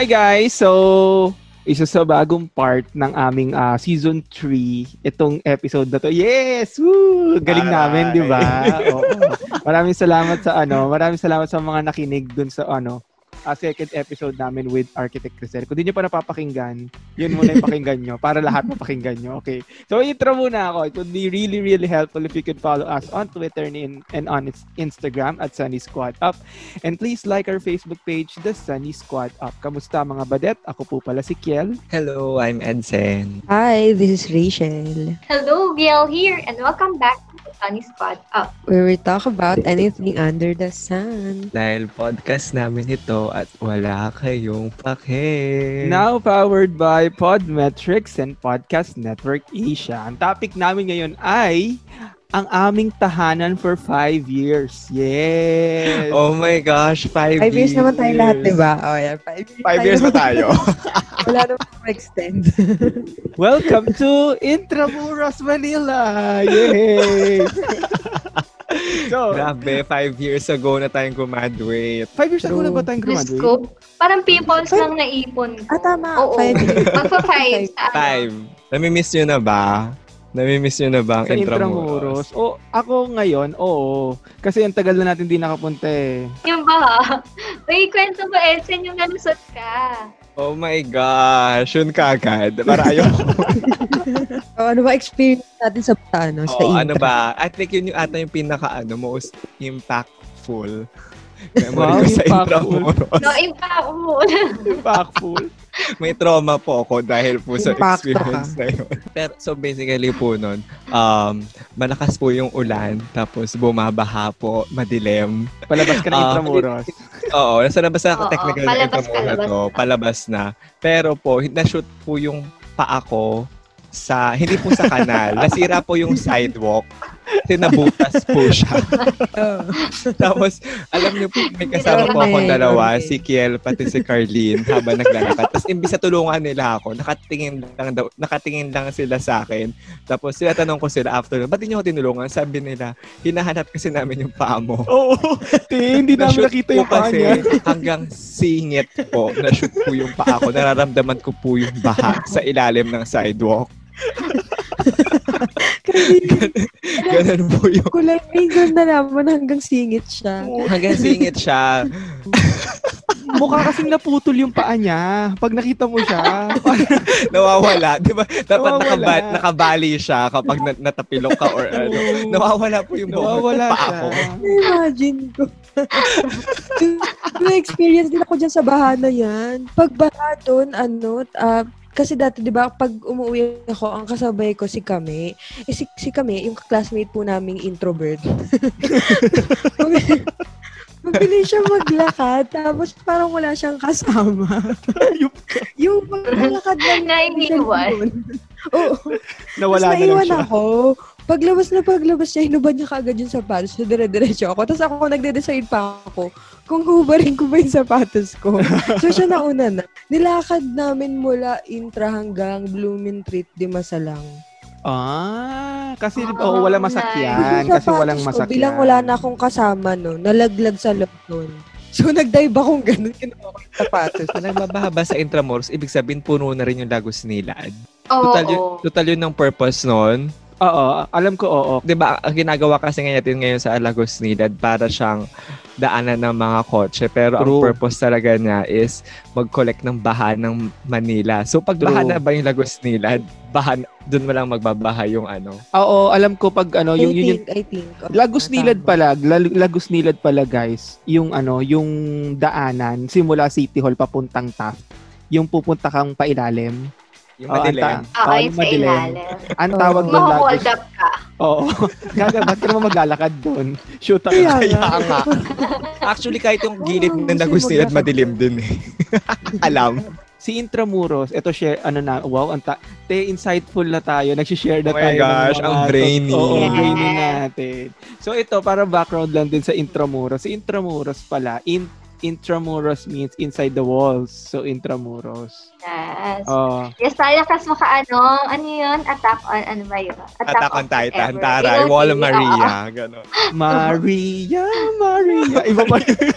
Hi guys! So, isa sa bagong part ng aming ah, season 3, itong episode na to. Yes! Woo! Galing Aray! namin, di ba? Oo. Maraming salamat sa ano, maraming salamat sa mga nakinig dun sa ano, ah, second episode namin with Architect Crisel. Kung di nyo pa napapakinggan, yun muna yung pakinggan nyo para lahat mapakinggan nyo. Okay. So, intro muna ako. It would be really, really helpful if you could follow us on Twitter and, and on its Instagram at Sunny Squad Up. And please like our Facebook page, The Sunny Squad Up. Kamusta mga badet? Ako po pala si Kiel. Hello, I'm Edsen. Hi, this is Rachel, Hello, Biel here, and welcome back to the Sunny Spot Up. where we talk about anything under the sun. Dahil podcast namin ito at wala kayong pake. Now powered by Podmetrics and Podcast Network Asia. Ang topic namin ngayon ay ang aming tahanan for five years. Yes! Oh my gosh, five, Five years naman tayo lahat, di ba? Oh, yeah. Five years, Five years ba tayo? Wala naman ma-extend. Welcome to Intramuros, Manila! Yay! so, Grabe, five years ago na tayong graduate. five years ago na ba tayong graduate? ko, parang pimples Five- lang naipon ko. ah, tama. Oo. Five years. Magpa-five sa ano. Five. Namimiss nyo na ba? Namimiss nyo na ba ang Sa Intramuros? Intramuros. O, ako ngayon, oo. Kasi ang tagal na natin di nakapunta eh. Yung ba? May kwento ba, Edson, yung nalusot ka? Oh my gosh, yun kagad. Para ayoko. So, ano ba experience natin sa, ano, sa oh, Intra? ano ba? I think yun yung ata yung pinaka ano, most impactful memory Wow, ko sa impactful. Intramuros. No, impact mo. Impactful. May trauma po ako dahil po sa experience na yun. Pero, so basically po nun, um, malakas po yung ulan, tapos bumabaha po, madilim. Palabas ka ng Ah. Intramuros. Oo, nasa labas na Oo, technical na muna palabas to, na. palabas na. Pero po, na-shoot po yung paa ko sa, hindi po sa kanal, nasira po yung sidewalk. Kasi nabutas po siya. Oh. Tapos, alam niyo po, may kasama po akong dalawa, okay. si Kiel, pati si Carlene, habang naglalakad. Tapos, imbis na tulungan nila ako, nakatingin lang, daw, nakatingin lang sila sa akin. Tapos, sila tanong ko sila after, ba't niyo ako tinulungan? Sabi nila, hinahanap kasi namin yung paa mo. Oo. Te, hindi namin Na-shoot nakita yung paa niya. hanggang singit po, na-shoot po yung paa ko. Nararamdaman ko po yung baha sa ilalim ng sidewalk. Ganun po yung Kulay minsan na naman hanggang singit siya. hanggang singit siya. Mukha kasing naputol yung paa niya. Pag nakita mo siya. nawawala. Di ba? Dapat Nawawala. nakaba- nakabali siya kapag na- natapilok ka or ano. Nawawala po yung Nawawala paa siya. ko. Imagine ko. May experience din ako dyan sa baha na yan. Pag baha doon, ano, ah, kasi dati, di ba, pag umuwi ako, ang kasabay ko si Kame. Eh, si, si Kame, yung classmate po naming introvert. Mabilis siya maglakad, tapos parang wala siyang kasama. Yung maglakad lang. Naiiwan. Oo. Nawala na Tapos lang naiwan siya. ako. Paglabas na paglabas niya, hinubad niya kaagad yung sapatos. So, dire-diretso ako. Tapos ako, nagde-decide pa ako kung hubarin ko ba yung sapatos ko. so, siya nauna na. Nilakad namin mula Intra hanggang Blooming-Treat, di masalang. Ah, kasi Ah, oh, wala masakyan. Kasi walang sapatos ko, masakyan. Bilang wala na akong kasama, no, nalaglag sa loob nun. So, nag-dive akong ganun. Kinuha ko yung sapatos. Pag nagbabahaba sa Intramuros, ibig sabihin puno na rin yung Lagos Nilad. Oo. Total, yun, total yun ng purpose nun. Oo, alam ko, oo. 'Di ba? Ang ginagawa kasi ngayon natin ngayon sa Lagos Nilad para siyang daanan ng mga kotse pero ang True. purpose talaga niya is mag-collect ng baha ng Manila. So pag baha True. na ba yung Lagos Nilad, baha doon mo lang magbabaha yung ano. Oo, alam ko pag ano, yung, I yun, yung think, I think. Oo, Lagos. Nilad pala, Lag- Lagos Nilad pala guys, yung ano, yung daanan simula City Hall papuntang Taft. Yung pupunta kang pailalim. Yung Oo, madilim. anta- Okay, Oo, yung sa ilalim. Ang Oo. tawag doon Maho-hold Lagos. up ka. Oo. Gaga, ba't ka naman maglalakad doon? Shoot ako. Kaya Kaya nga. Actually, kahit yung gilid Oo, Lagos mo nila, maglakad madilim doon. dun eh. Alam. Si Intramuros, ito share, ano na, wow, ang ta- te, insightful na tayo. Nagsishare na Oh my tayo. ng gosh, mga ang brainy. Oo, Yes. brainy natin. So ito, para background lang din sa Intramuros. Si Intramuros pala, in, Intramuros means inside the walls. So Intramuros. Yes. Oh. Yes, tayo kas maka ano, ano yun? Attack on, ano ba yun? Attack on Titan, whatever. Taray, Wall of Maria, gano'n. Maria, Maria. Iba pa yun.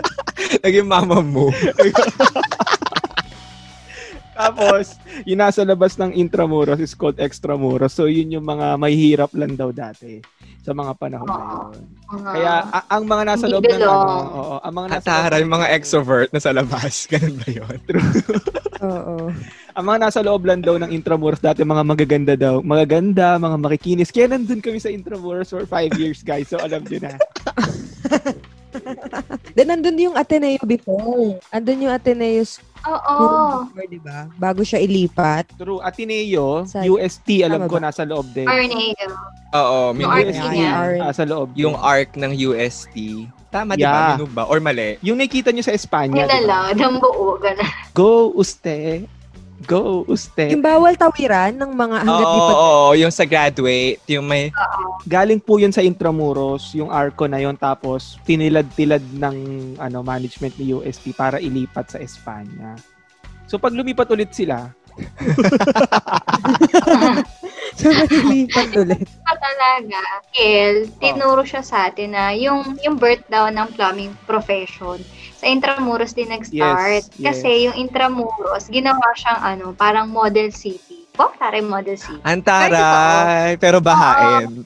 Naging mama mo. Tapos, yung nasa labas ng Intramuros is called Extramuros. So, yun yung mga mahihirap lang daw dati sa mga panahon na yun. Oo. Kaya, a- ang mga nasa loob ng ano, oo, ang mga nasa Taray, loob, mga extrovert na sa labas. Ganun ba yun? Oo. ang mga nasa loob lang daw ng Intramuros dati mga magaganda daw. Magaganda, mga makikinis. Kaya nandun kami sa Intramuros for five years, guys. So, alam nyo na. Then, nandun yung Ateneo before. Andun yung Ateneo Oo. before, di ba? Bago siya ilipat. True. Ateneo, Sa- UST, alam Tama ko, ba? nasa loob din. Tornado. Oo, may Yung arc UST. niya. Arc. Nasa loob. din. Yung arc ng UST. Tama, di ba? Yeah. Ba? Or mali? Yung nakikita nyo sa Espanya, Yung di ba? nala, ng buo, gano'n. Go, uste. Go, uste. Yung bawal tawiran ng mga hanggat di oo, pa. oo, yung sa graduate, yung may... galing po yun sa Intramuros, yung arco na yun, tapos tinilad-tilad ng ano management ni UST para ilipat sa Espanya. So pag lumipat ulit sila, So, malilipat ulit. pa talaga, Kel, tinuro siya sa atin na yung, yung birth daw ng plumbing profession sa Intramuros din nag-start. Yes, yes. Kasi yung Intramuros, ginawa siyang ano, parang model city. Wow, taray model city. Antaray, pero bahain.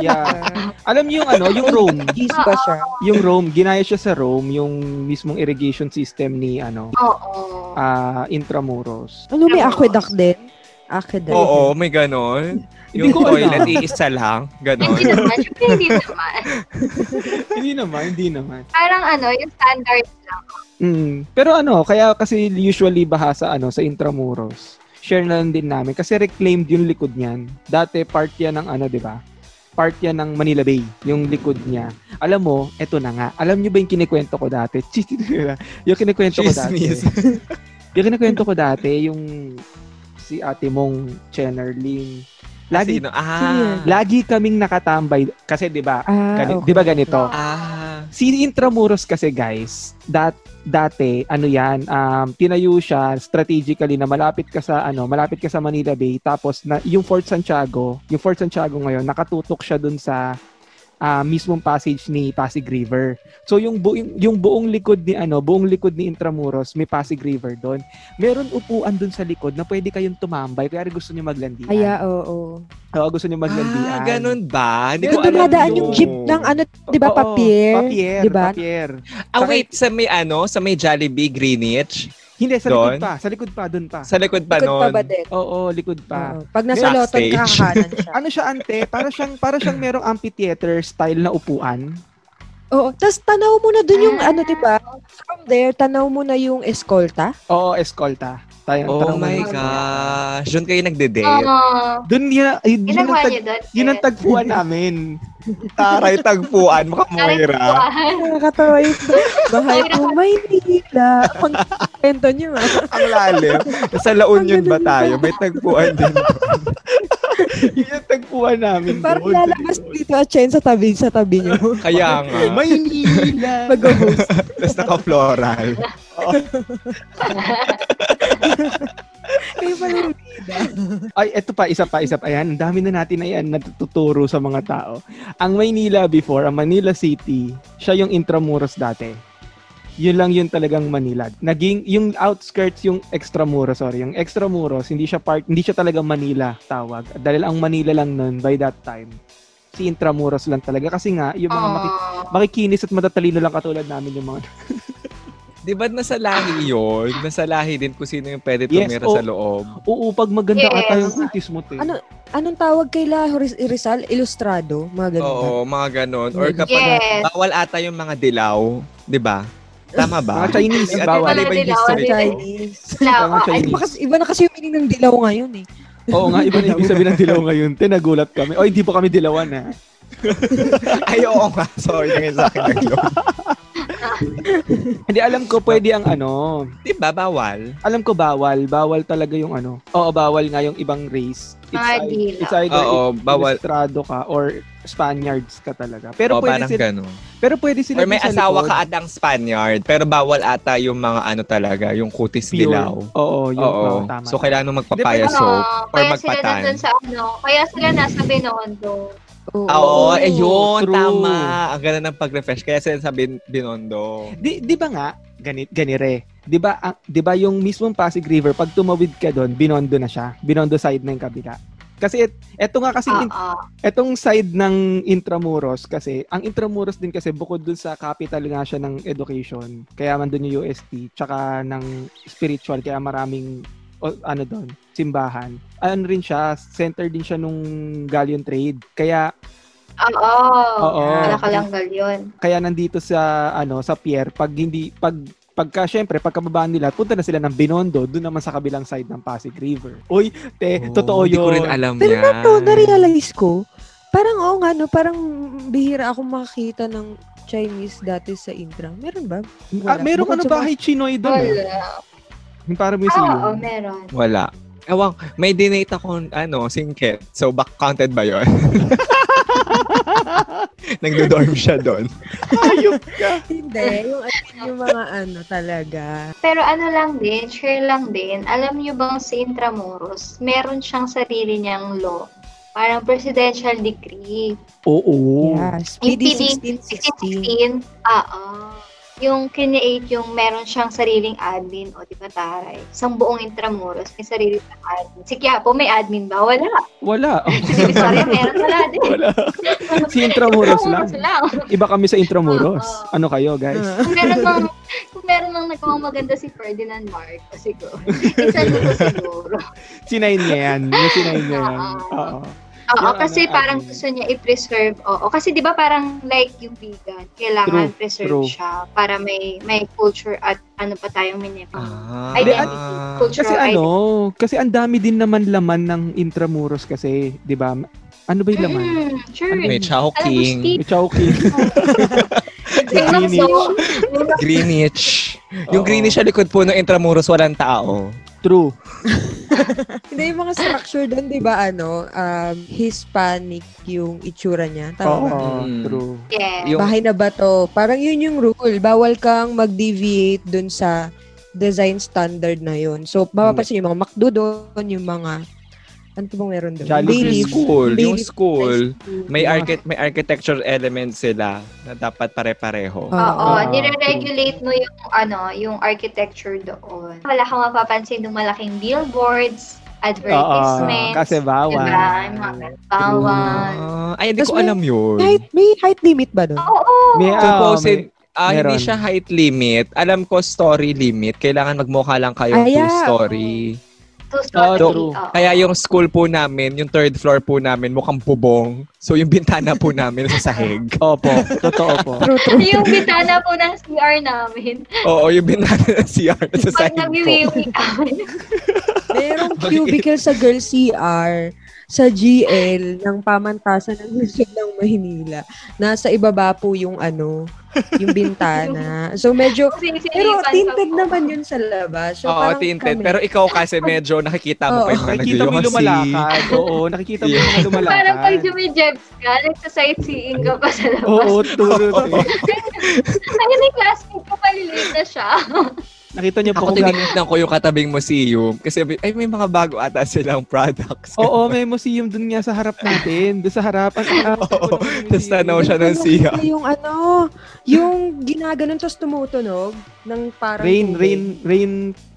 Yeah. alam niyo yung ano, yung Rome, Cheese ba siya? yung Rome, ginaya siya sa Rome, yung mismong irrigation system ni ano, Oo. ah Intramuros. Ano, may aqueduct din? Aqueduct. Oo, may ganon. Yung ko toilet, iisa lang. Ganon. Hindi naman, hindi naman. hindi naman, hindi naman. Parang ano, yung standard lang. Mm. Pero ano, kaya kasi usually baha sa ano sa Intramuros. Share na lang din namin kasi reclaimed yung likod niyan. Dati part yan ng ano, 'di ba? Part yan ng Manila Bay, yung likod niya. Alam mo, eto na nga. Alam niyo ba yung kinikwento ko dati? yung kinikwento ko dati. Yung kinikwento ko dati, yung si ate mong Chenerling. Lagi, Sino? Ah. lagi kaming nakatambay kasi 'di ba? Ah, Gani- okay. 'Di ba ganito? Ah. Si Intramuros kasi guys, dat dati ano 'yan, um tinayo siya strategically na malapit ka sa ano, malapit ka sa Manila Bay tapos na yung Fort Santiago, yung Fort Santiago ngayon nakatutok siya dun sa ah, mismong passage ni Pasig River. So yung buong yung buong likod ni ano, buong likod ni Intramuros may Pasig River doon. Meron upuan doon sa likod na pwede kayong tumambay kaya gusto niyo maglandian. Aya, oo. Oo, gusto niyo maglandian. Ah, ganun ba? Hindi ko Yung alam dumadaan yun. yung jeep ng ano, di ba, papier? Papier, Di ba? papier. Ah, Saka- wait. Sa may ano? Sa may Jollibee, Greenwich? Hindi, sa Doon? likod pa. Sa likod pa, doon pa. Sa likod pa Likod pa ba din? Oo, likod pa. Oo. Pag nasa loton, kakahanan siya. Ano siya, ante? Para siyang, para siyang merong amphitheater style na upuan. Oo. Tapos tanaw mo na dun yung Ah. ano, di ba? From there, tanaw mo na yung eskolta. Oo, escolta. Tayo, Oh my yun. gosh. Doon kayo nagde-date? Oo. Doon yun, yun, yun, niyo doon. yun ang tagpuan namin. Taray tagpuan. Makamuhira. Nakakatawa yung bahay ko, Maynila. Ang kwento niyo, ah. Ang lalim. Sa La Union ba tayo? May tagpuan din. yun ang tagpuan namin Parang doon. lalabas dito at Chen sa tabi, sa tabi niyo. Kaya nga. Maynila. Mag-host. Tapos naka-floral. Kayo pala yung bida. Ay, eto pa, isa pa, isa pa. Ayan, ang dami na natin na yan natuturo sa mga tao. Ang Maynila before, ang Manila City, siya yung Intramuros dati. Yun lang yun talagang Manila. Naging, yung outskirts, yung Extramuros, sorry, yung Extramuros, hindi siya part, hindi siya talaga Manila tawag. Dahil ang Manila lang nun, by that time, si Intramuros lang talaga. Kasi nga, yung mga maki- Oo. makikinis at matatalino lang katulad namin yung mga Di ba nasa lahi yun? Nasa lahi din kung sino yung pwede Yes, tumira oh. sa loob. Oo, pag maganda Yes. ata yung kutis mo, te. Ano? Anong tawag kay La Rizal? Ilustrado? Mga ganun. Oo, mga ganon. Or Yes. kapag Yes. bawal ata yung mga dilaw. Di ba? Tama ba? Mga Chinese, At bawal. mali ba yung Dilaw, history? Chinese. Dilaw, Mga Chinese. iba, kasi, iba na kasi yung meaning ng dilaw ngayon eh. Oo nga, iba na ibig sabihin ng dilaw ngayon. Te, nagulat kami. O, hindi po kami dilawan, ha? Ay, oo nga. Sorry, nangyay sa akin yun. Hindi, alam ko, pwede ang ano. Di ba, bawal? Alam ko, bawal. Bawal talaga yung ano. Oo, bawal nga yung ibang race. It's, Mga dilaw. it's either Oo, bawal. Ilustrado ka or Spaniards ka talaga. Pero o, pwede parang sila, gano'n. pero pwede sila Or may dun sa asawa likod. ka at ang Spaniard, pero bawal ata yung mga ano talaga, yung kutis Pure. dilaw. Oo, yung Oo. oo, tama. So, kailangan mo magpapaya Hindi, or kaya sila magpatan. nandun sa ano, kaya sila nasa Binondo. Oo. Ah, Oo, eh yun, True. tama. Ang ganda ng pag-refresh. Kaya sila sa bin- Binondo. Di, di ba nga, ganit, ganire. Di ba, ang- di ba yung mismong Pasig River, pag tumawid ka doon, binondo na siya. Binondo side na yung kabila. Kasi et, eto nga kasi in- Oo. etong side ng Intramuros kasi ang Intramuros din kasi bukod dun sa capital nga siya ng education kaya man dun yung UST tsaka ng spiritual kaya maraming o, ano doon simbahan ano rin siya center din siya nung galleon trade kaya Oo. Oo. Malakalanggal yun. kaya nandito sa ano sa pier pag hindi pag pagka syempre pagkababaan nila punta na sila ng Binondo doon naman sa kabilang side ng Pasig River. Uy, te, Oh, totoo Hindi yun. ko rin alam Pero yan. na to, na-realize ko, parang oo nga, no, parang bihira ako makakita ng Chinese dati sa Intra. Meron ba? Ah, Wala. meron ka na bahay Chinoy doon. Eh. Wala. Yung parang Oo, museum. meron. Wala. Ewan, may dinate akong, ano, singket. So, back counted ba yun? Nagdo-dorm siya doon. Ayop ka. Hindi, yung, yung mga ano talaga. Pero ano lang din, share lang din, alam niyo bang si Intramuros, meron siyang sarili niyang law. Parang presidential decree. Oo. Speedy PD 1616. 16, oo. Yung create yung meron siyang sariling admin, o di ba taray? Isang buong Intramuros, may sarili siyang admin. Si Quiapo, may admin ba? Wala. Wala. Oh, Si Divisoria, meron wala din. Wala. Si Intramuros lang. Intramuros lang. Iba kami sa Intramuros. Oo. Ano kayo, guys? Kung meron mang, kung meron mang nagawang maganda si Ferdinand Marcos, siguro. Isa nito siguro. Sinayin niya yan. Sinayin niya yan. Oo. Oo, Yung kasi ano, parang admin. gusto niya i-preserve. Oo, kasi 'di ba parang like yung vegan, kailangan True, preserve true. siya para may may culture at ano pa tayong minimum. Ah. Identity, cultural Kasi ano, kasi ang dami din naman laman ng Intramuros kasi, di ba? Ano ba yung laman? Mm, sure. May Alam mo, Chowking, May Chowking. Greenwich. Greenwich. Yung. Greenwich sa likod po ng Intramuros, walang tao. True. Hindi, yung mga structure doon, di ba, ano, um, Hispanic yung itsura niya. Tama ba? Oo, Mm. true. Yeah. Yung- Bahay na ba to? Parang yun yung rule. Bawal kang mag-deviate dun sa design standard na yun. So, mapapansin yung mga McDo doon, yung mga, ano bang meron doon? Jollibee. Yung school, yung Bayleaf school, School. may archi- may architecture elements sila na dapat pare-pareho. Ah. Oo, Oo. nire-regulate mo yung ano, yung architecture doon. Wala kang mapapansin ng malaking billboards, Oo. advertisements. Kasi bawal. Diba? Yung mga bawal. Ah, ay, hindi ko may- alam yun. Height, may height limit ba doon? Oo. May, ah, Supposed, ah, hindi meron. siya height limit. Alam ko story limit. Kailangan magmukha lang kayo Ah, yeah. Two-story. Two-story. Oh, true. Oo. Kaya yung school po namin, yung third floor po namin, mukhang bubong. So yung bintana po namin sa sahig. Opo, totoo po. True, true. yung bitana po ng CR namin. Oo, yung bintana ng CR sa Pag sahig po. nagwiwiwi kami. Merong cubicle sa girl CR sa GL ng pamantasan ng Luzon ng Maynila. Nasa ibaba po yung ano, yung bintana. So medyo pero tinted naman yun sa labas. So, Oo, tinted. kami- Pero ikaw kasi medyo nakikita mo Oo. pa yung mga Nakikita mo yung lumalakad. Oo, nakikita mo yung mga lumalakad. Parang pag jumijebs ka, nagsa-sightseeing ka pa sa labas. Oo, turo. Ay, may classmate ko, palilate na siya. Nakita niyo po Ako kung gaano. tinignan ko yung katabing museum kasi ay may mga bago ata silang products. Oo, may museum dun nga sa harap natin. Doon sa harap. Ang ang- Oo. Tapos tanaw siya ng Ano siya. nakita Yung ano, yung ginaganon tapos tumutunog ng parang Rain, tubig. rain, rain,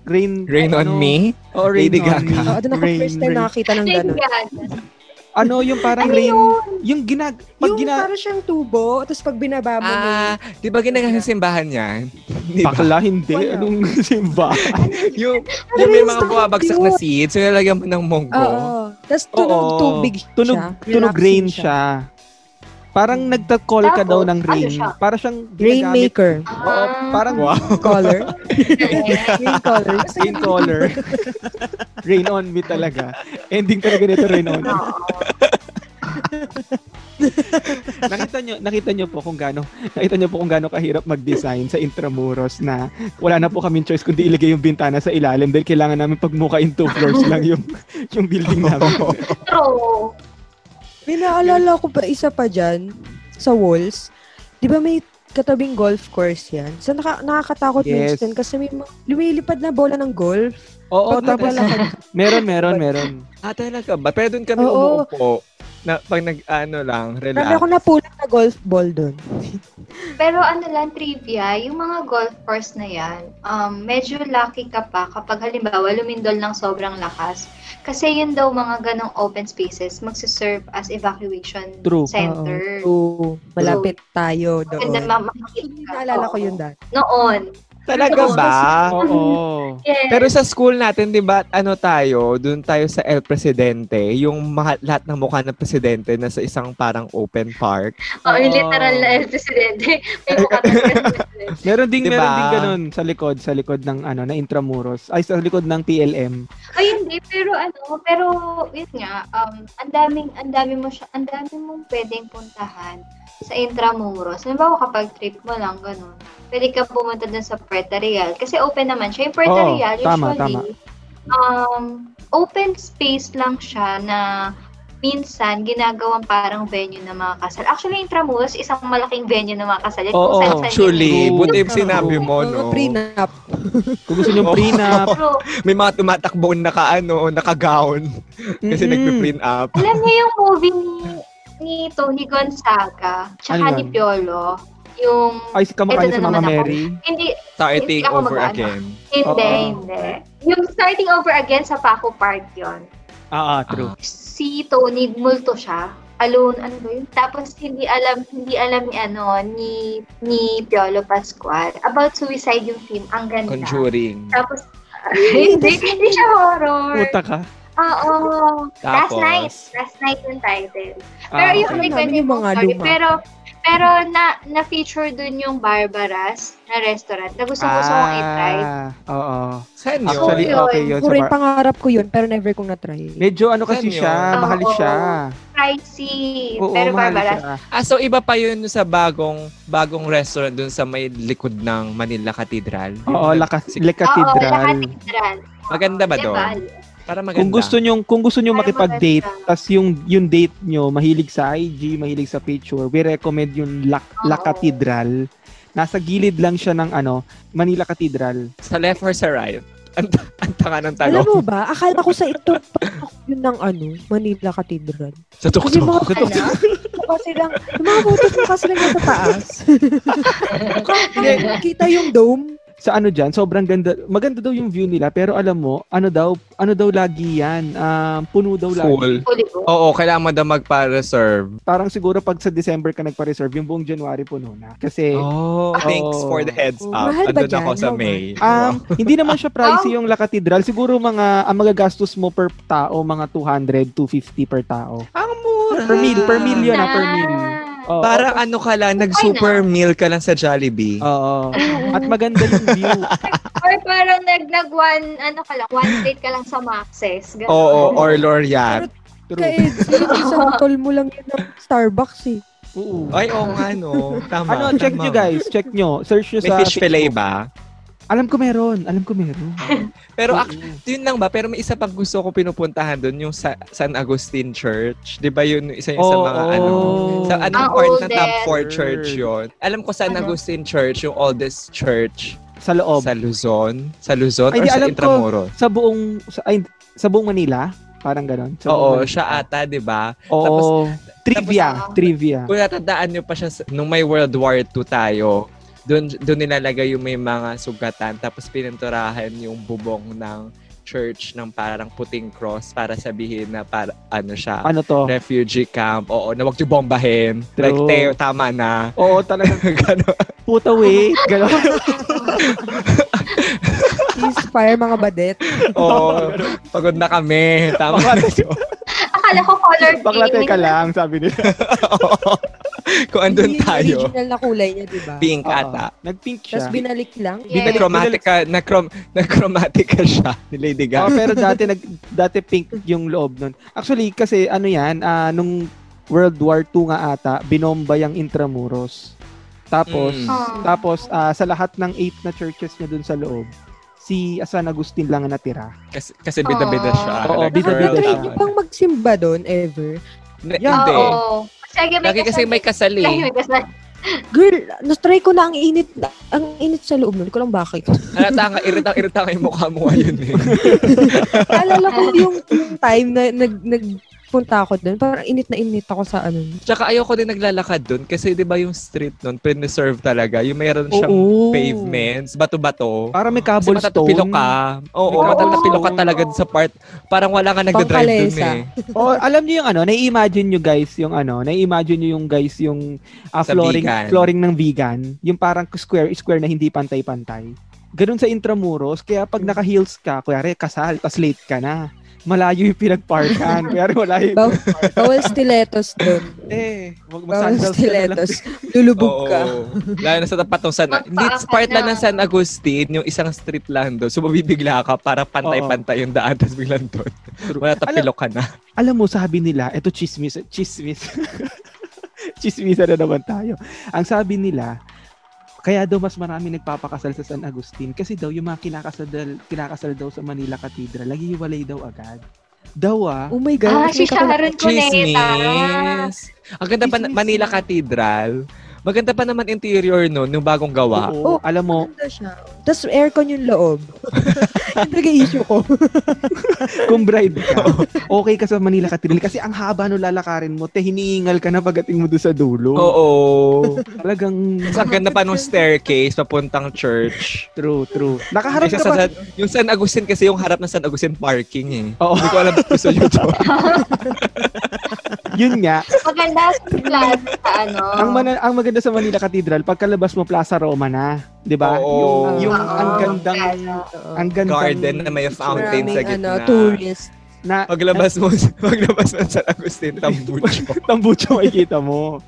rain. Rain on ano, me? Oh, rain Lady on Gaga. me. Oo, doon ako Rain, first time rain. nakakita ng Thank gano'n. God. Ano yung parang Ano rain, yun? yung ginag, pag Yung gina, parang siyang tubo, tapos pag binaba mo. Ah, di ba ginagamit sa simbahan yan? Di ba? bakla hindi, Wala. anong simba? yung, Ano yung may mga bumabagsak na seeds, so nilagyan mo ng monggo. Oo. Tapos tunog Oo. tubig Tunog, siya. tunog rain siya. Parang nagta-call ka Tapos, daw ng ano rain. siya? para siyang ginagamit. Rainmaker. Oo, parang Ah. Color. Green color. Skin color. rain on me talaga. Ending talaga nito rain on me. Oo. nakita nyo, nakita nyo po kung gaano, nakita nyo po kung gaano kahirap mag-design sa Intramuros na wala na po kaming choice kundi ilagay yung bintana sa ilalim dahil kailangan namin pagmukain two floors lang yung yung building namin. True. May naalala ko pa isa pa dyan sa walls. Di ba may katabing golf course yan? So naka, nakakatakot Yes. minsan kasi may lumilipad na bola ng golf. Oo, Pag tapos meron, meron, meron. Ah, talaga ba? Pero doon kami Oo. umuupo. Na, pag nag, ano lang, relax. ako napulot na golf ball doon. Pero ano lang, trivia, yung mga golf course na yan, um, medyo lucky ka pa kapag halimbawa lumindol ng sobrang lakas. Kasi yun daw mga ganong open spaces magsiserve as evacuation True. center. Oo. Malapit tayo Maganda doon. ma- makikita. Naalala ko yun dati. Noon. Talaga ba? Oo. Yes. Pero sa school natin, di ba, ano tayo, doon tayo sa El Presidente, yung mga, lahat ng mukha ng presidente na sa isang parang open park. oh, yung Oo. literal na El Presidente. May mukha talaga ng presidente. Meron ding Diba? meron ding ganun sa likod, sa likod ng ano, na Intramuros. Ay sa likod ng PLM. Ay, hindi. Pero ano, pero yun nga, um, ang daming, ang dami mo siya, ang dami mong pwedeng puntahan sa Intramuros. Halimbawa kapag trip mo lang, ganun. Pwede ka pumunta dun sa Puerto Real. Kasi open naman siya. Yung Puerto Oo, Real, tama, usually, um, open space lang siya na minsan ginagawang parang venue ng mga kasal. Actually, Intramuros, isang malaking venue ng mga kasal. Yan Oo, kung saan-saan Actually, True. buti yung sinabi mo, no? prenup. Kung gusto niyo prenup, yun. True. May mga tumatakbo naka, ano, naka-gown. Kasi Mm-mm. nagpe-print up. Alam niyo yung movie ni, ni Tony Gonzaga, tsaka Ano ni? Piolo, yung, ay si kamukha Ito niya na sa Mama naman ako. Mary. hindi, Starting Hindi ako over mag-ano. again. hindi, Oo. hindi. Yung starting over again sa Paco Park yon Ah, ah, true. Si Tony, multo siya. Alone, ano ba yun? Tapos hindi alam, hindi alam ni ano, ni, ni Piolo Pascual. About suicide yung film. Ang ganda. Conjuring. Tapos, hindi, hindi siya horror. Puta ka. Oo. Last Tapos? night. Last night yung title. Pero Ah, yung okay. may Namin ganyan yung mga story. luma. Pero, pero na, na-feature dun yung Barbaras na restaurant na kong i-try. Ah, oo. Saan yun? Actually, yun. okay yun. Ko Sa rin bar- pangarap ko yun, pero never kong na-try. Medyo ano kasi Saan siya, yun? mahal Oo. siya. Pricey. Oo, pero mahal Barbaras. siya. Ah, so iba pa yun sa bagong bagong restaurant dun sa may likod ng Manila Cathedral. Oo, Lakas, Oo, Le Cathedral. Cathedral. Maganda ba Diba? doon? Para maganda. Kung gusto nyo, kung gusto nyo Para makipag-date, tas yung, yung date nyo, mahilig sa IG, mahilig sa picture, we recommend yung La, La. Cathedral. Nasa gilid lang siya ng ano, Manila Cathedral. Sa left or sa right? Ang, ang tanga ng Alam tanong. mo ba, akala ko sa ito, yun ng ano, Manila Cathedral. Sa Kasi tuktok. Sa tuktok. kasi lang, yung mga photos na kasi lang sa taas. Kita yung dome. Sa ano dyan, sobrang ganda. Maganda daw yung view nila, pero alam mo, ano daw, ano daw lagi yan, um, puno daw lagi. Full. Hollywood. Oo, kailangan mo daw magpa-reserve. Parang siguro pag sa December ka nagpa-reserve, yung buong January puno na. Kasi, Oh, thanks for the heads Oh, up. mahal ba Andun ako dyan? sa No, May. um, hindi naman siya pricey yung La Cathedral. Siguro mga, ang magagastos mo per tao, mga 200, 250 per tao. Ang mura. Per meal, per meal yun ah, per meal. Oo. Parang ano ka lang, nag-super meal ka lang sa Jollibee. Oo. At maganda yung view. Or parang nag, nag one, ano ka lang, one plate ka lang sa Maxes. Ganun. Oo, or L'Oreal. True. Kaya isang tol mo lang yun ng Starbucks eh. Oo. Ay, oo nga no. Tama. Ano, check tama. nyo guys. Check nyo. Search nyo May sa fish fillet ba? Alam ko meron. Alam ko meron. Pero ak- yun lang ba? Pero may isa pang gusto ko pinupuntahan doon, yung sa San Agustin Church. Di ba yun, isa yun sa Oo. mga ano? Sa anong Ang part na top oldest. 4 church yon? Alam ko San Ano? Agustin Church, yung oldest church Sa loob. sa Luzon. Sa Luzon Ay, or di, sa alam ko. Intramuros? Sa buong, sa, ay, sa buong Manila. Parang ganon. Sa buong Oo, Manila. siya ata, di ba? Oo. trivia. tapos, ah, trivia. Kung natandaan nyo pa siya, sa- nung may World War II tayo, doon doon nilalagay yung may mga sugatan tapos pininturahan yung bubong ng church ng parang puting cross para sabihin na para ano siya Ano to? refugee camp oo na wag niyo bombahin True. like Teo tama na Oo, talagang Ganon. puta wait. Ganon. Ceasefire mga badet. oo pagod na kami tama Bakla, Akala ko color bakla teka lang, sabi nila. Kung andun Hindi yung tayo. original na kulay niya, di ba? Pink Oo. ata. Nag-pink siya. Tapos binalik lang. Yeah. Nag-chromatic ka, nag-chrom- nag-chromatic ka siya ni Lady Oh, Gaga. pero dati nag dati pink yung loob nun. Actually kasi ano 'yan, ah, nung World War II nga ata, binomba yung Intramuros. Tapos Mm. Oh. tapos ah, sa lahat ng eight na churches niya dun sa loob, si San Agustin lang ang natira. Kasi, kasi bida-bida siya. Oo, Like, bida-bida siya. tama. bang magsimba doon ever? Na- Yeah. Hindi. Oo. Kasi may Lagi kasi may kasal Lagi eh. may kasal. Girl, na-try ko na ang init, ang init sa loob nun. Hindi ko lang bakit. Halata nga, iritang-irita nga yung mukha mo ngayon eh. Alala ko yung, yung time na nag, nagpunta ako doon, parang init na init ako sa ano. Tsaka ayoko din naglalakad dun kasi di ba yung street nun, preserve talaga. Yung mayroon siyang Oo. pavements, bato-bato. Para may Kasi matatapilo cobblestone. ka. Oo, May matatapilo ka talaga dun sa part. Parang wala nga nagdadrive dun Pangkalesa. eh. Oh, alam niyo yung ano, nai-imagine niyo guys yung ano, nai-imagine niyo yung guys yung ah, Sa flooring vegan. flooring ng vegan, yung parang square square na hindi pantay-pantay. Ganun sa Intramuros, kaya pag naka-heels ka, kuya kasal, tas late ka na. Malayo yung pinagparkan. Kaya wala yung... Bawal, bawal stilettos doon. Eh, wag Bawal mag-sandals ka na lang. stilettos. Lulubog ka. Lalo na sa tapat ng San... Hindi, Magpaa ka part lang na. ng San Agustin, yung isang street lang doon. So, mabibigla ka para pantay-pantay yung daan, tapos biglang doon. True. Matatapilo ka na. Alam mo, sabi nila, eto chismis, chismis. Chismisa na naman tayo. Ang sabi nila, kaya daw mas marami nagpapakasal sa San Agustin kasi daw yung mga kinakasal, kinakasal daw sa Manila Cathedral, lagi hiwalay daw agad. Daw ah. Oh my God. Ah, si Sharon Cuneta. Chismis. Ang ganda pa, Manila. Cathedral. Maganda pa naman interior no, yung bagong gawa. Oo, Oh, alam mo, Maganda siya. Tapos aircon yung loob. Yung nag-issue ko. kung bride ka, okay ka sa Manila Cathedral kasi ang haba no lalakarin mo, te hinihingal ka na pagdating mo doon sa dulo. Oo. Talagang Tapos ang ganda pa nung staircase papuntang church. true, true. Nakaharap ka sa, ba? San- yung San Agustin kasi yung harap ng San Agustin parking eh. Oo, Hindi ko alam gusto nyo to. yun nga. Maganda sa plaza sa ano. Ang, mana- ang maganda sa Manila Cathedral, pagkalabas mo Plaza Roma na, 'di ba? Oo. Yung yung Oo, ang gandang plaza. ang gandang Garden na may fountain sa Maraming gitna. ano, tourist. na Paglabas mo, paglabas mo San Agustin, tambucho. tambucho makikita mo.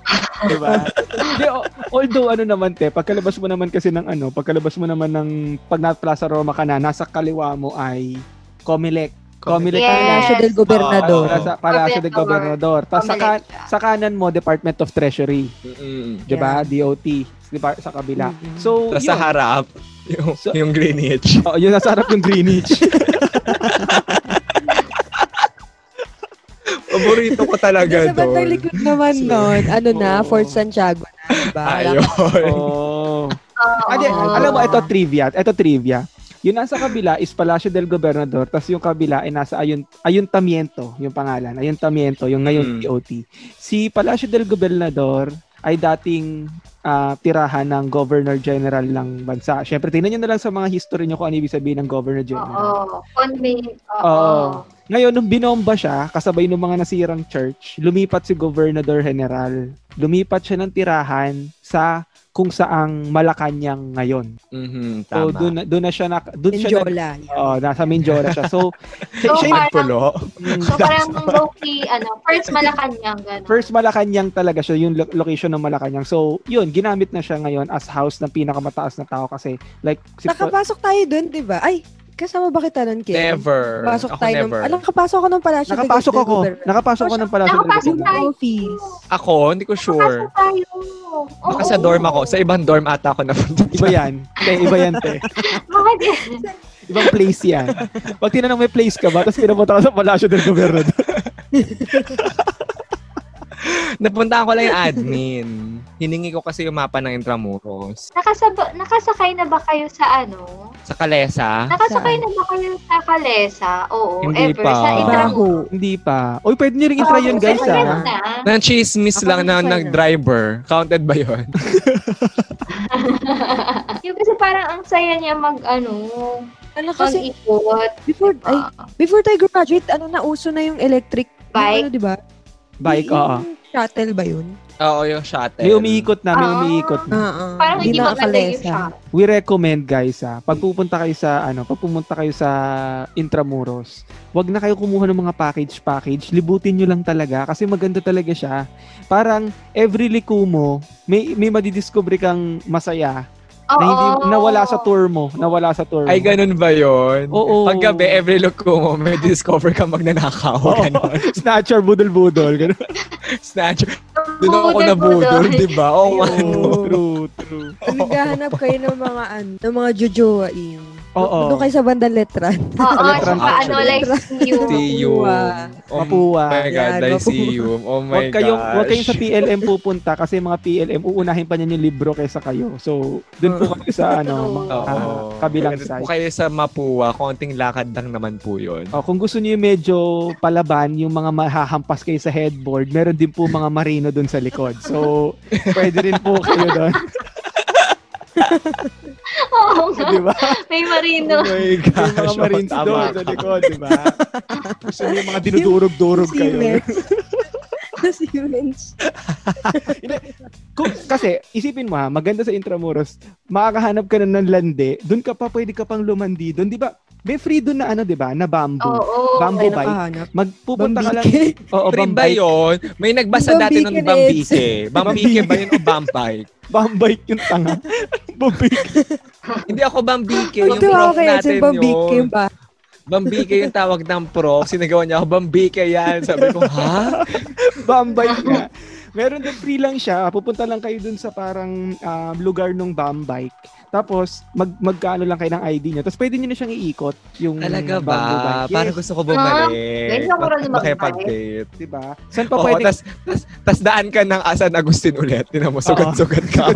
'Di ba? Although ano naman te, pagkalabas mo naman kasi ng ano, pagkalabas mo naman ng pag na Plaza Roma ka na, nasa kaliwa mo ay Comelec. Comelec Yes. na. Palacio del Gobernador. Para sa Palacio de Gobernador. Tapos sa, kan- sa kanan mo, Department of Treasury. Mm-mm. 'Di ba? DOT. Depart- sa kabila. Mhm. So, Tapos sa harap, yung, So- yung Greenwich. Oh, yun nasa harap yung Greenwich. Paborito ko talaga Sa bandang doon. likod naman So, nun, ano na, oo. Fort Santiago na, diba? Ayun. oh. Oo. Ade, alam mo, ito trivia. Ito trivia. Yung nasa kabila is Palacio del Gobernador, tapos yung kabila ay nasa Ayun, Ayuntamiento, yung pangalan. Ayuntamiento, yung ngayon Mm. DOT. Si Palacio del Gobernador ay dating ah, tirahan ng Governor General ng bansa. Siyempre, tingnan nyo na lang sa mga history nyo kung ano ibig sabihin ng Governor General. Oo. Convent. Oo. Oo. Ngayon, nung binomba siya, kasabay ng mga nasirang church, lumipat si Governador General. Lumipat siya ng tirahan sa kung saang Malacanang ngayon. Mhm, So tama. doon na- doon na siya na doon siya na, oh, nasa Mindoro siya. So So, siya yung- parang, Pulo. so parang low-key, ano, first Malacanang, gano'n. first Malacanang talaga siya yung lo- location ng Malacanang. So yun, ginamit na siya ngayon as house ng pinakamataas na tao kasi like si Nakapasok tayo dun, di ba? Ay, kasama ba kita nun, Ken? Never. Pasok Ako tayo ng... never. Alam, nakapasok ako ng Palacio. nakapasok ako. de. Nakapasok ako ng Palacio Nakapasok tayo. Office. Ako, hindi ko sure. Pasok tayo. Baka Oo. sa dorm ako. Sa ibang dorm ata ako napunta. Iba yan. Te, iba yan, te. Bakit Ibang place yan. Pag tinanong may place ka ba, tapos pinapunta ka sa Palacio del Gobernador. Napunta ko lang yung admin. Hiningi ko kasi yung mapa ng Intramuros. Nakasab- nakasakay na ba kayo sa ano? Sa Kalesa. Nakasakay na ba kayo sa Kalesa? Oo, Hindi ever. pa. Sa Intramuros. Hindi pa. Uy, pwede nyo rin i-try yun, guys, Sakay ha? na. Nang chismis Ako lang na sa'yo. nag-driver. Counted ba yun? Yung kasi parang ang saya niya mag, ano, Ano kasi, mag-ikot. before, ay, Ah, before tayo graduate, ano na, uso na yung electric, Bike? Yung ano, di ba? Bike, oo. Yung shuttle ba yun? Oo, yung shuttle. May umiikot na, may Ah. umiikot na. Oo. Parang Hindi hindi maganda yung shop. We recommend guys ah, pag pupunta kayo sa ano, pag pumunta kayo sa Intramuros, wag na kayo kumuha ng mga package package, libutin nyo lang talaga kasi maganda talaga siya. Parang every liko mo, may may madidiscover kang masaya na hindi nawala sa tour mo, nawala sa tour mo. Ay, ganun ba yun? Oo. Pag gabi, every look ko mo, may discover ka magnanakaw. Oo. Ganon. Snatcher, budol-budol. Ganun. Snatch. Doon ako nabudol, di ba? Oo, ano. true, true. Naghahanap kayo ng mga ano, ng mga jojoain. Oo. Doon kayo sa bandang letran. Oo, Electron tsaka ano, action. like you. See you. Oh my God, Yan, I mapuwa. see you. Oh my Huwag kayong, gosh. huwag kayong sa PLM pupunta kasi mga PLM, uunahin pa niyan yung libro kaysa kayo. So, dun po kayo sa ano, mga Oo. kabilang Kung side. kayo sa Mapua, konting lakad lang naman po yun. Oh, kung gusto niyo yung medyo palaban, yung mga mahahampas kayo sa headboard, meron din po mga marino dun sa likod. So, pwede rin po kayo doon. Oo nga. di ba? May marino. Oh my May gosh. mga marines doon sa likod, di ba? Gusto niyo mga dinudurog-durog kayo. Siemens. Siemens. Kung, kasi, isipin mo ha, maganda sa Intramuros, makakahanap ka na ng lande, doon ka pa, pwede ka pang lumandi doon. Di ba? May free doon na ano, di ba? Na bamboo. Oo. Bamboo Ay, bike. nakahanap. Magpupunta ka lang. Bambike. Oo, Free ba bambike. yun? May nagbasa dati ng Bambike Bambike. Bambike ba yun o Bambike? Bambike yung tanga. Bambike. Hindi ako Bambike. Yung prof natin Bambike yun. ba? Bambike yung tawag ng prof. Sinagawa niya ako, Bambike yan. Sabi ko, ha? Bambike nga. Meron din free lang siya. Pupunta lang kayo dun sa parang um, lugar ng Bambike. Tapos, mag magkano lang kayo ng ID nyo. Tapos, pwede nyo na siyang iikot. Yung Talaga bamboo ba? bike. Yes, Parang gusto ko bumalik. Ngayon ako rin Makipag-date. diba? Saan pa Oo, pwede? tas, tas, tas daan ka ng Asan Agustin ulit. Tinan mo, sugat-sugat ka.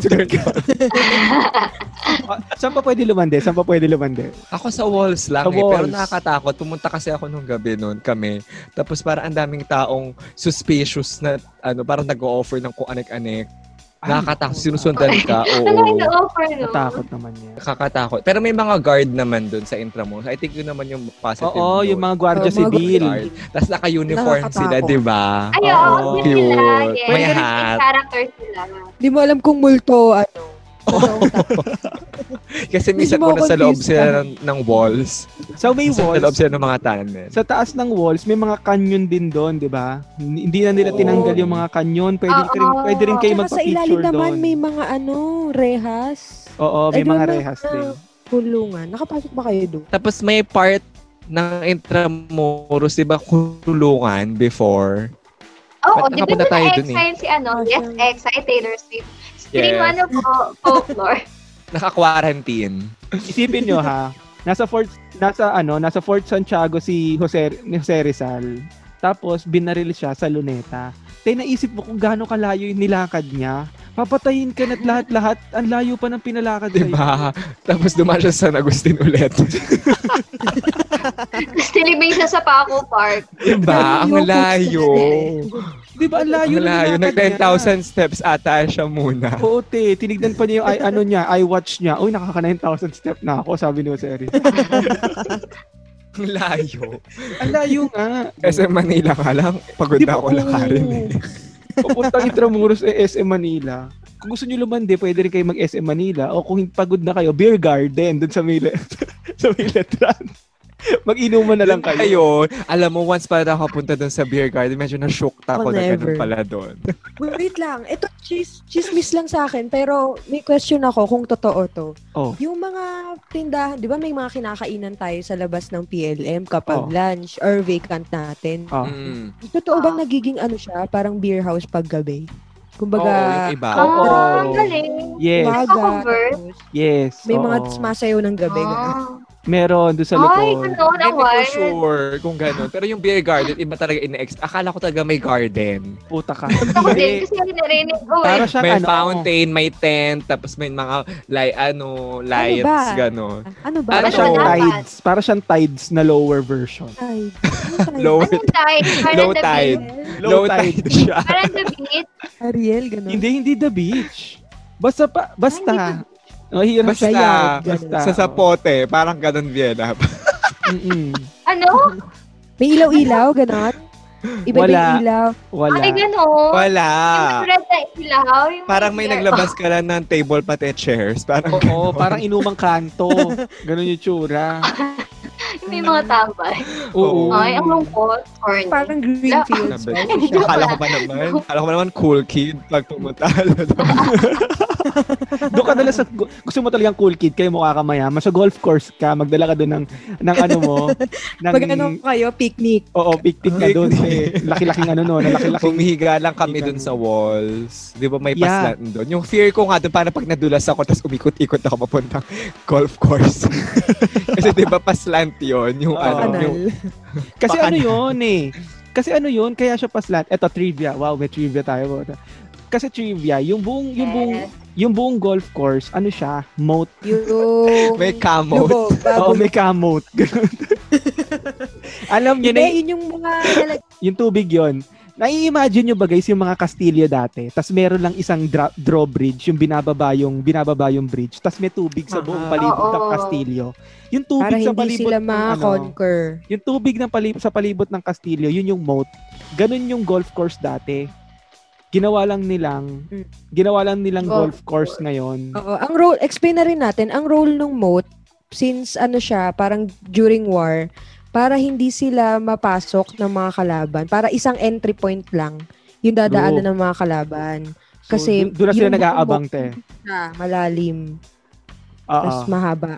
Ah, saan pa pwede lumande? Saan pa pwede lumande? Ako sa walls lang Sa eh. Pero walls. nakakatakot. Pumunta kasi ako nung gabi noon kami. Tapos parang ang daming taong suspicious na ano, parang nag-o-offer ng kung anik-anik. Nakakatakot. Sinusundan ka. Ano Oo. yung offer, no? Natakot naman yan. Nakakatakot. Pero may mga guard naman doon sa Intramuros. I think yun naman yung positive Oo, note. yung mga gwardiya sibil. guard. Tapos naka-uniform sila, di ba? Ay, oo, yun sila. Cute. Yes. May hat. character sila. Di mo alam kung multo, ano. Kasi minsan ko na sa loob sila ng, ng walls. So, may Minsan sa loob walls. sila ng mga tunnel. Sa taas ng walls, may mga canyon din doon, di ba? Hindi na nila Oo. tinanggal yung mga canyon. Pwede, Oo. rin, pwede rin kayo Tsaka sa ilalim magpa-picture naman, doon. may mga ano, rehas. Oo, may Ay, doon mga na- rehas din. Kulungan. Nakapasok ba kayo doon? Tapos may part ng Intramuros, di ba, kulungan before. Oo, Ba't di ba nakapunta tayo na dun eh? exile si ano? Ah, Yes, siya. exile Taylor Swift. Yes. ano po, folklore. Naka-quarantine. Isipin nyo ha, nasa Fort nasa ano, nasa Fort Santiago si Jose ni Jose Rizal. Tapos binaril siya sa Luneta. Tay naisip mo kung gaano kalayo yung nilakad niya. Papatayin ka na't lahat-lahat. Ang layo pa ng pinalakad sa'yo. ba? Tapos dumaan siya sa San Agustin ulit. Tapos nilibing siya sa Paco Park. Di ba? Ang layo. Di ba ang layo Ang ng layo. Nag niya? 10,000 steps ata siya muna. Oo, te. Tinignan pa niya yung ano niya, iWatch niya. Uy, nakaka 9,000 step na ako, sabi ni Jose Rizal. Ang layo. Ang layo nga. SM Manila ka lang. Pagod na ako lakarin eh. Pupuntang Intramuros eh, SM Manila. Kung gusto nyo lumandi, pwede rin kayo mag-SM Manila. O kung pagod na kayo, beer garden dun sa Mile, sa Miletran. Mag-inuman na lang kayo. Ayun, alam mo, once pa na ako punta doon sa beer garden, medyo na-shook ako Oh, na ganun pala doon. Wait lang. Ito, chis, chismis lang sa akin. Pero may question ako kung totoo to. Oh. Yung mga tindahan, di ba may mga kinakainan tayo sa labas ng PLM kapag Oh. lunch or vacant natin. Oh. Mm. Totoo bang Ah. nagiging ano siya? Parang beer house pag gabi? Oo, Kumbaga, yung iba. Ang galing. Yes, umaga. Yes. May mga oo. sumasayaw ng gabi. ganun. Meron doon sa Ay, likod. ano, Hindi ko sure kung gano'n. Pero yung beer garden, iba talaga ina-ex. Akala ko talaga may garden. Puta ka. Ako din, kasi narinig ko Para eh. siyang may ano. fountain, may tent, tapos may mga li ano, lights, ba? gano'n. Ano ba? Para Ano? siyang Dapat. tides. Para siyang tides na lower version. Ay, ano? Low, Anong tide? Parang low the tide. beach. Low tide siya. Parang the beach. Ariel, gano'n. Hindi, hindi the beach. Basta pa, basta. Oh, hirap Basta, siya. sa sapote, parang gano'n Vienna. Ano? May ilaw-ilaw, gano'n. Iba-iba Wala. yung ilaw. Wala. Ay, gano'n. Wala. Yung red na ilaw. Yung Parang may naglabas ka lang ng table pati chairs. Parang Oo, parang inumang kanto. Ganun yung tsura. May mga tambay. Oo. Ay, ang lungkot. Corny. Parang green fields. Sabi, Wow, siya. Akala ko pa naman. Akala ko pa naman cool kid pag pumunta. Doon ka dala sa, gusto mo talagang cool kid, kayo mukha ka mayaman. Sa golf course ka, magdala ka doon ng, ng ano mo, ng, Pag ano kayo, picnic. oo, picnic ka doon. Eh, laki-laking ano no, laki-laking Humihiga lang kami nun. sa walls. Di ba may Yeah. paslan doon? Yung fear ko nga doon, parang pag nadulas ako, tapos umikot-ikot ako papuntang golf course. Kasi di ba paslant yun? Yung Oo. ano, Kanal. yung Kasi ano yun eh. Kasi ano yun, kaya siya paslat. Eto, trivia. Wow, may trivia tayo. Kasi trivia, yung buong, yung buong, Yes. yung buong golf course, ano siya, moat. Yung... may. Lubog, Oo, bago. may. Ganun. Alam niyo na, yun yung mga yung tubig yon Nai-imagine nyo ba guys yung mga Kastilyo dati? Tapos meron lang isang dra- drawbridge, yung binababa yung binababa yung bridge. Tapos may tubig sa buong Ah. palibot ng Oo. Kastilyo. Yung tubig para sa hindi palibot sila ng ano, yung tubig ng palib- sa palibot ng Kastilyo, yun yung moat. Ganun yung golf course dati. Ginawa lang nilang Mm. ginawa lang nilang golf, Golf course ngayon. Oo, ang role, explain na rin natin, ang role ng moat, since ano siya, parang during war, para hindi sila mapasok ng mga kalaban. Para isang entry point lang yung dadaanan True. ng mga kalaban. So, Kasi dun- dun na sila nag-aabang, te. Na, malalim, Oo. tapos mahaba.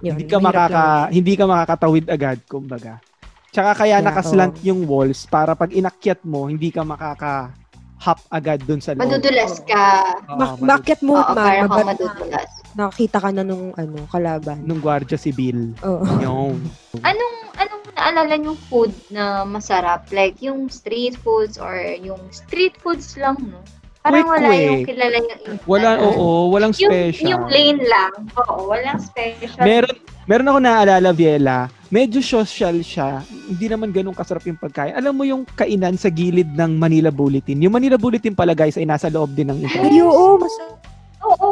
Yun, hindi ka makaka lang. hindi ka makakatawid agad kumbaga. Tsaka kaya Yeah, nakaslant yung walls para pag inakyat mo hindi ka makaka hop agad dun sa loob. Madudulas ka. Oo, Ma- madud- bakit mo Oo, ma, parang kang mabat- madudulas. nakakita ka na nung ano, kalaban. nung gwardiya sibil. Oo. Yung Anong, anong naalala yung food na masarap? Like, yung street foods or yung street foods lang, no? Parang Quick, wala yung quick. kilala yung wala oo, walang Yung, special. yung lane lang. Oo, walang special. Meron meron ako naalala Viela, medyo social siya. Hindi naman ganun kasarap yung pagkain. Alam mo yung kainan sa gilid ng Manila Bulletin. Yung Manila Bulletin pala guys ay nasa loob din ng ito. Ay, oo, mas, Oo.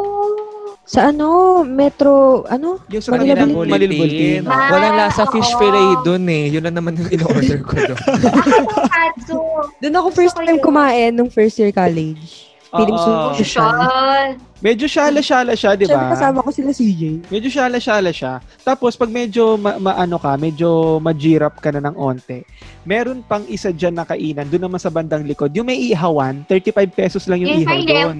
sa ano, metro, ano? Yung sa Manila kanilang Bulletin. Manila Bulletin. Ah, Walang lasa fish oo. fillet doon eh. Yun na naman yung in-order ko doon. Doon ako first time kumain nung first year college. Feeling Oo. so Social. Medyo syala-syala siya, di Siyempre ba? kasama ko sila CJ. Medyo syala-syala siya. Tapos pag medyo ma- maano ka, medyo majirap ka na ng onte, meron pang isa dyan na kainan, doon naman sa bandang likod. Yung may ihawan, 35 pesos lang yung Yung ihaw doon.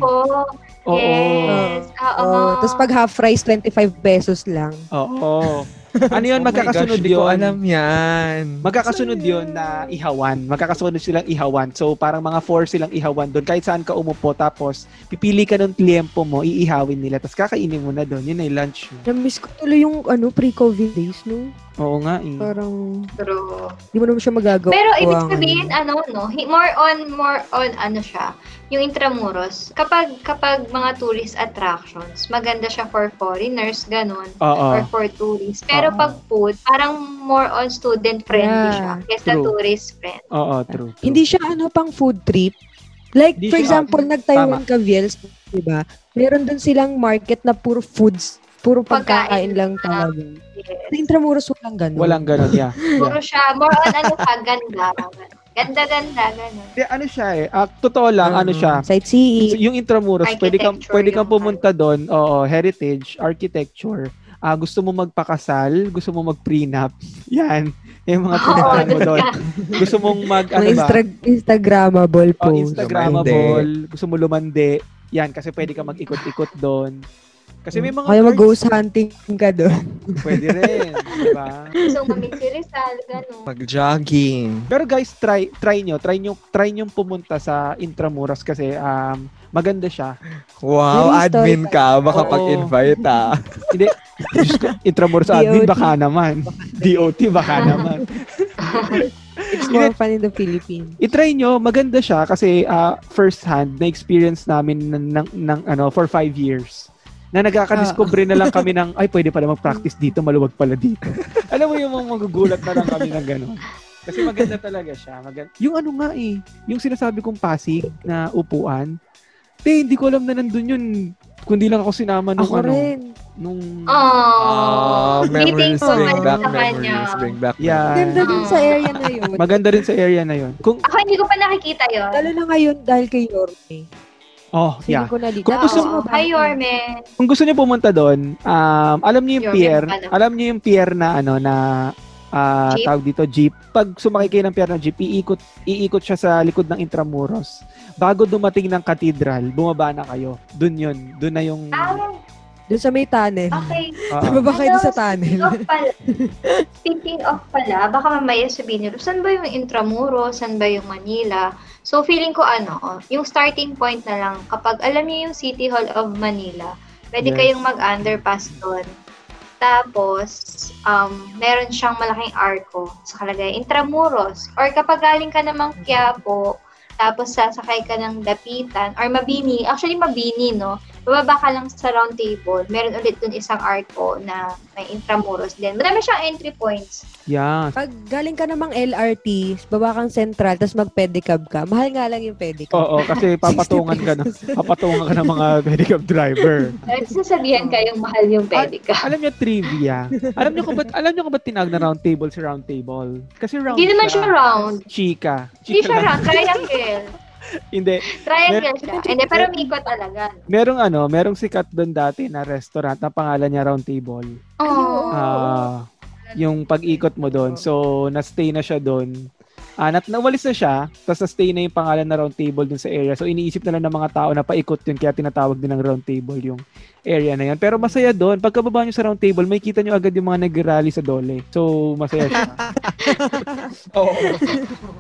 Oo. Yes. Oo. Oh, Tapos pag half price, 25 pesos lang. Oo. Ano yun, Oh magkakasunod gosh, yun. alam yan. Magkakasunod yun na ihawan. Magkakasunod silang ihawan. So, parang mga four silang ihawan doon. Kahit saan ka umupo. Tapos, pipili ka ng tiempo mo, iihawin nila. Tapos, kakainin mo na doon. Yun ay lunch mo. Na-miss ko tuloy yung ano, pre-COVID days, no? Oo nga eh. Parang, True. di mo naman siya magagawa. Pero ibig sabihin, ano, no? More on, more on, ano siya, yung Intramuros. Kapag, kapag mga tourist attractions, maganda siya for foreigners, ganun. Oo. Or for tourists. Pero Oo. pag food, parang more on student-friendly Yeah. siya. Kesa tourist-friend. Oo, true. true. Hindi siya ano pang food trip. Like, Hindi for siya- example, nag-Taiwan ka, Viels, di ba? Meron dun silang market na puro foods, puro Pagkain pagkain lang talaga. Yes. Sa Intramuros, walang ganun. Walang ganun, yeah. yeah. Puro siya, more on ano ka, ganda. Ganda-ganda, ganun. Hindi, ano siya eh. ah, totoo lang, ano Oo. siya. Sightseeing. So, yung Intramuros, pwede kang, pwede kang pumunta doon. Oo, heritage, architecture. Ah, gusto mo magpakasal, gusto mo mag-prenup. Yan. Yung mga pinuntahan mo doon. Gusto mong mag, ano ba? Instra- Instagrammable Oh, post. Instagrammable. Gusto mo lumande. Yan, kasi pwede ka mag-ikot-ikot doon. Kasi may mga Kaya mag-ghost hunting ka doon. Pwede rin. diba? Gusto mo meet si Rizal, ganun. Mag-jogging. Pero guys, try try nyo. Try nyo, try nyo pumunta sa Intramuros kasi um, maganda siya. Wow, Very admin ka. Baka Oo. pag-invite ah. Hindi, Diyos ko, Intramuros admin, DOT. baka naman. DOT, baka naman. It's more fun in the Philippines. I-try nyo, maganda siya kasi uh, first hand na experience namin ng, ng, ng, ano for five years na nagkakadiscover na lang kami ng, ay, pwede pala mag-practice dito, maluwag pala dito. Alam mo yung mga magugulat na lang kami ng gano'n. Kasi maganda talaga siya. Maganda. Yung ano nga eh, yung sinasabi kong Pasig na upuan, Te, hindi ko alam na nandun yun. Kundi lang ako sinama nung Ako ano. rin. Nung... Ah, Oh, memories ko bring back memories. Bring back Yeah. Ganda din sa area na yun. Maganda rin sa area na yun. Kung, Ako hindi ko pa nakikita yun. Lalo na ngayon dahil kay Yorme. oh, Feeling yeah. ko na dito. Kung gusto mo Hi, Yorme. Kung gusto niyo pumunta doon, um, alam niyo yung Yorme pier, alam niyo yung pier na ano na ah, Jeep? tawag dito jeep. Pag sumakay kayo ng pier ng jeep, iikot iikot siya sa likod ng Intramuros. Bago dumating ng cathedral, bumaba na kayo. Doon 'yun. Doon na yung Ah, Doon sa may tunnel. okay. ah, Baba kayo doon sa tunnel. Speaking of pala, speaking of pala, baka mamaya sabihin nyo, saan ba yung Intramuros? Saan ba yung Manila? So, feeling ko ano, yung starting point na lang, kapag alam niyo yung City Hall of Manila, pwede Yes. kayong mag-underpass doon. Tapos, um, meron siyang malaking arko sa kalagay Intramuros. Or kapag galing ka namang Quiapo, tapos sasakay ka ng Dapitan, or Mabini, actually Mabini, no? Bababa ka lang sa round table, meron ulit dun isang arko na may Intramuros din. Marami siyang entry points. yeah. Pag galing ka namang LRT, baba kang central, tapos mag-pedicab ka, mahal nga lang yung pedicab. Oo, kasi papatungan ka na. Papatungan ka ng mga pedicab driver. Sasabihan kayong mahal yung pedicab. Alam niyo trivia. Alam niyo kung ba't alam niyo kung ba't tinawag na round table si round table? Kasi round Hindi naman siya round. Chika. Hindi lang. siya round. Triangle. Hindi. Triangle siya. Hindi, pero umikot talaga. Merong ano, merong sikat doon dati na restaurant na pangalan niya Round Table. Oh. Ah, yung pag-ikot mo doon. So, na-stay na siya doon. Ah, nat nawalis na siya, tapos na-stay na yung pangalan na round table dun sa area. So, iniisip na lang ng mga tao na paikot yun, kaya tinatawag din ng round table yung area na yun. Pero masaya doon. Pagkababa nyo sa round table, may kita nyo agad yung mga nag-rally sa dole. So, masaya siya. Oo.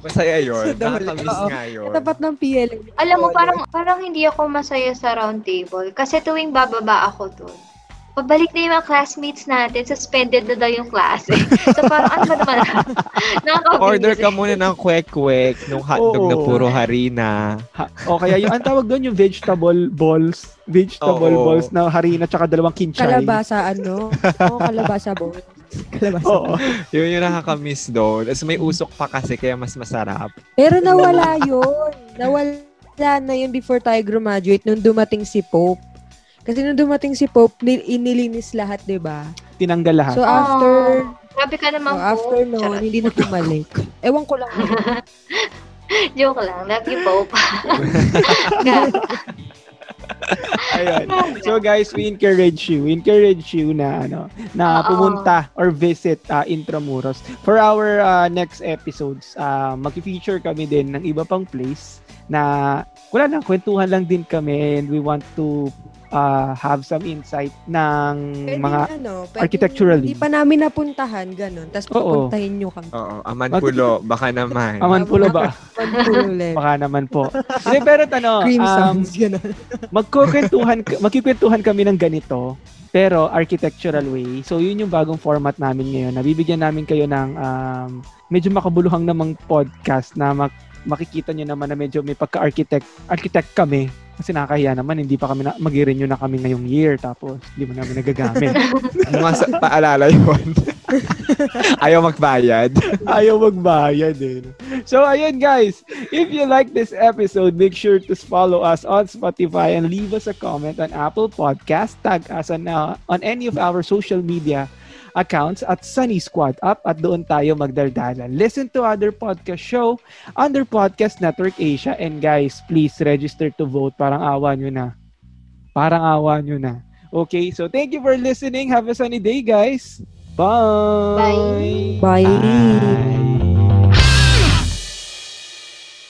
Masaya yun. Nakakamiss nga yun. Tapat ng PL. Alam mo, parang parang hindi ako masaya sa round table. Kasi tuwing bababa ako doon, pabalik na yung mga classmates natin, suspended na daw yung klase. so parang ano ba naman? Order ka muna ng kwek-kwek nung hotdog na Oo. puro harina. Ha, o kaya yung, ang tawag doon yung vegetable balls. Vegetable Oo. balls na harina tsaka dalawang kinchay. Kalabasa, ano? Oo, kalabasa bowl. Kalabasa. Oo. Yun yung nakakamiss doon. Tapos may usok pa kasi kaya mas masarap. Pero nawala yun. Nawala na yun before tayo graduate nung dumating si Pope. Kasi nung dumating si Pope, ni- inilinis lahat, di ba? Tinanggal lahat. So Oh, after, Grabe ka naman oh, po. after noon, Charot. hindi na bumalik. Ewan ko lang. Joke lang. Love you, Pope. Ayun. So guys, we encourage you, we encourage you na ano, na Oo. pumunta or visit uh, Intramuros. For our uh, next episodes, uh, mag-feature kami din ng iba pang place na wala lang, kwentuhan lang din kami and we want to uh, have some insight ng Pwede mga ano, pwede- architecturally. Hindi pa namin napuntahan, ganun. Tapos pupuntahin nyo kami. Oo. Amanpulo. Baka naman. aman pulo ba? Baka naman po. Hindi, pero ano, Cream um, sounds, ganun. magkukwentuhan, magkikwentuhan kami ng ganito, pero architectural way. So, yun yung bagong format namin ngayon. Nabibigyan namin kayo ng um, medyo makabuluhang namang podcast na mak- makikita nyo naman na medyo may pagka-architect architect kami. Kasi nakakahiya naman, hindi pa kami na, mag-renew na kami ngayong year, tapos hindi mo namin nagagamit. Mga sa, paalala yun. Ayaw magbayad. Ayaw magbayad eh. So, ayun guys. If you like this episode, make sure to follow us on Spotify and leave us a comment on Apple Podcast. Tag us on, uh, on any of our social media accounts at Sunny Squad Up at doon tayo magdardalan. Listen to other podcast show under Podcast Network Asia. And guys, please register to vote. Parang awa nyo na. Parang awa nyo na. Okay, so thank you for listening. Have a sunny day, guys. Bye. Bye. Bye.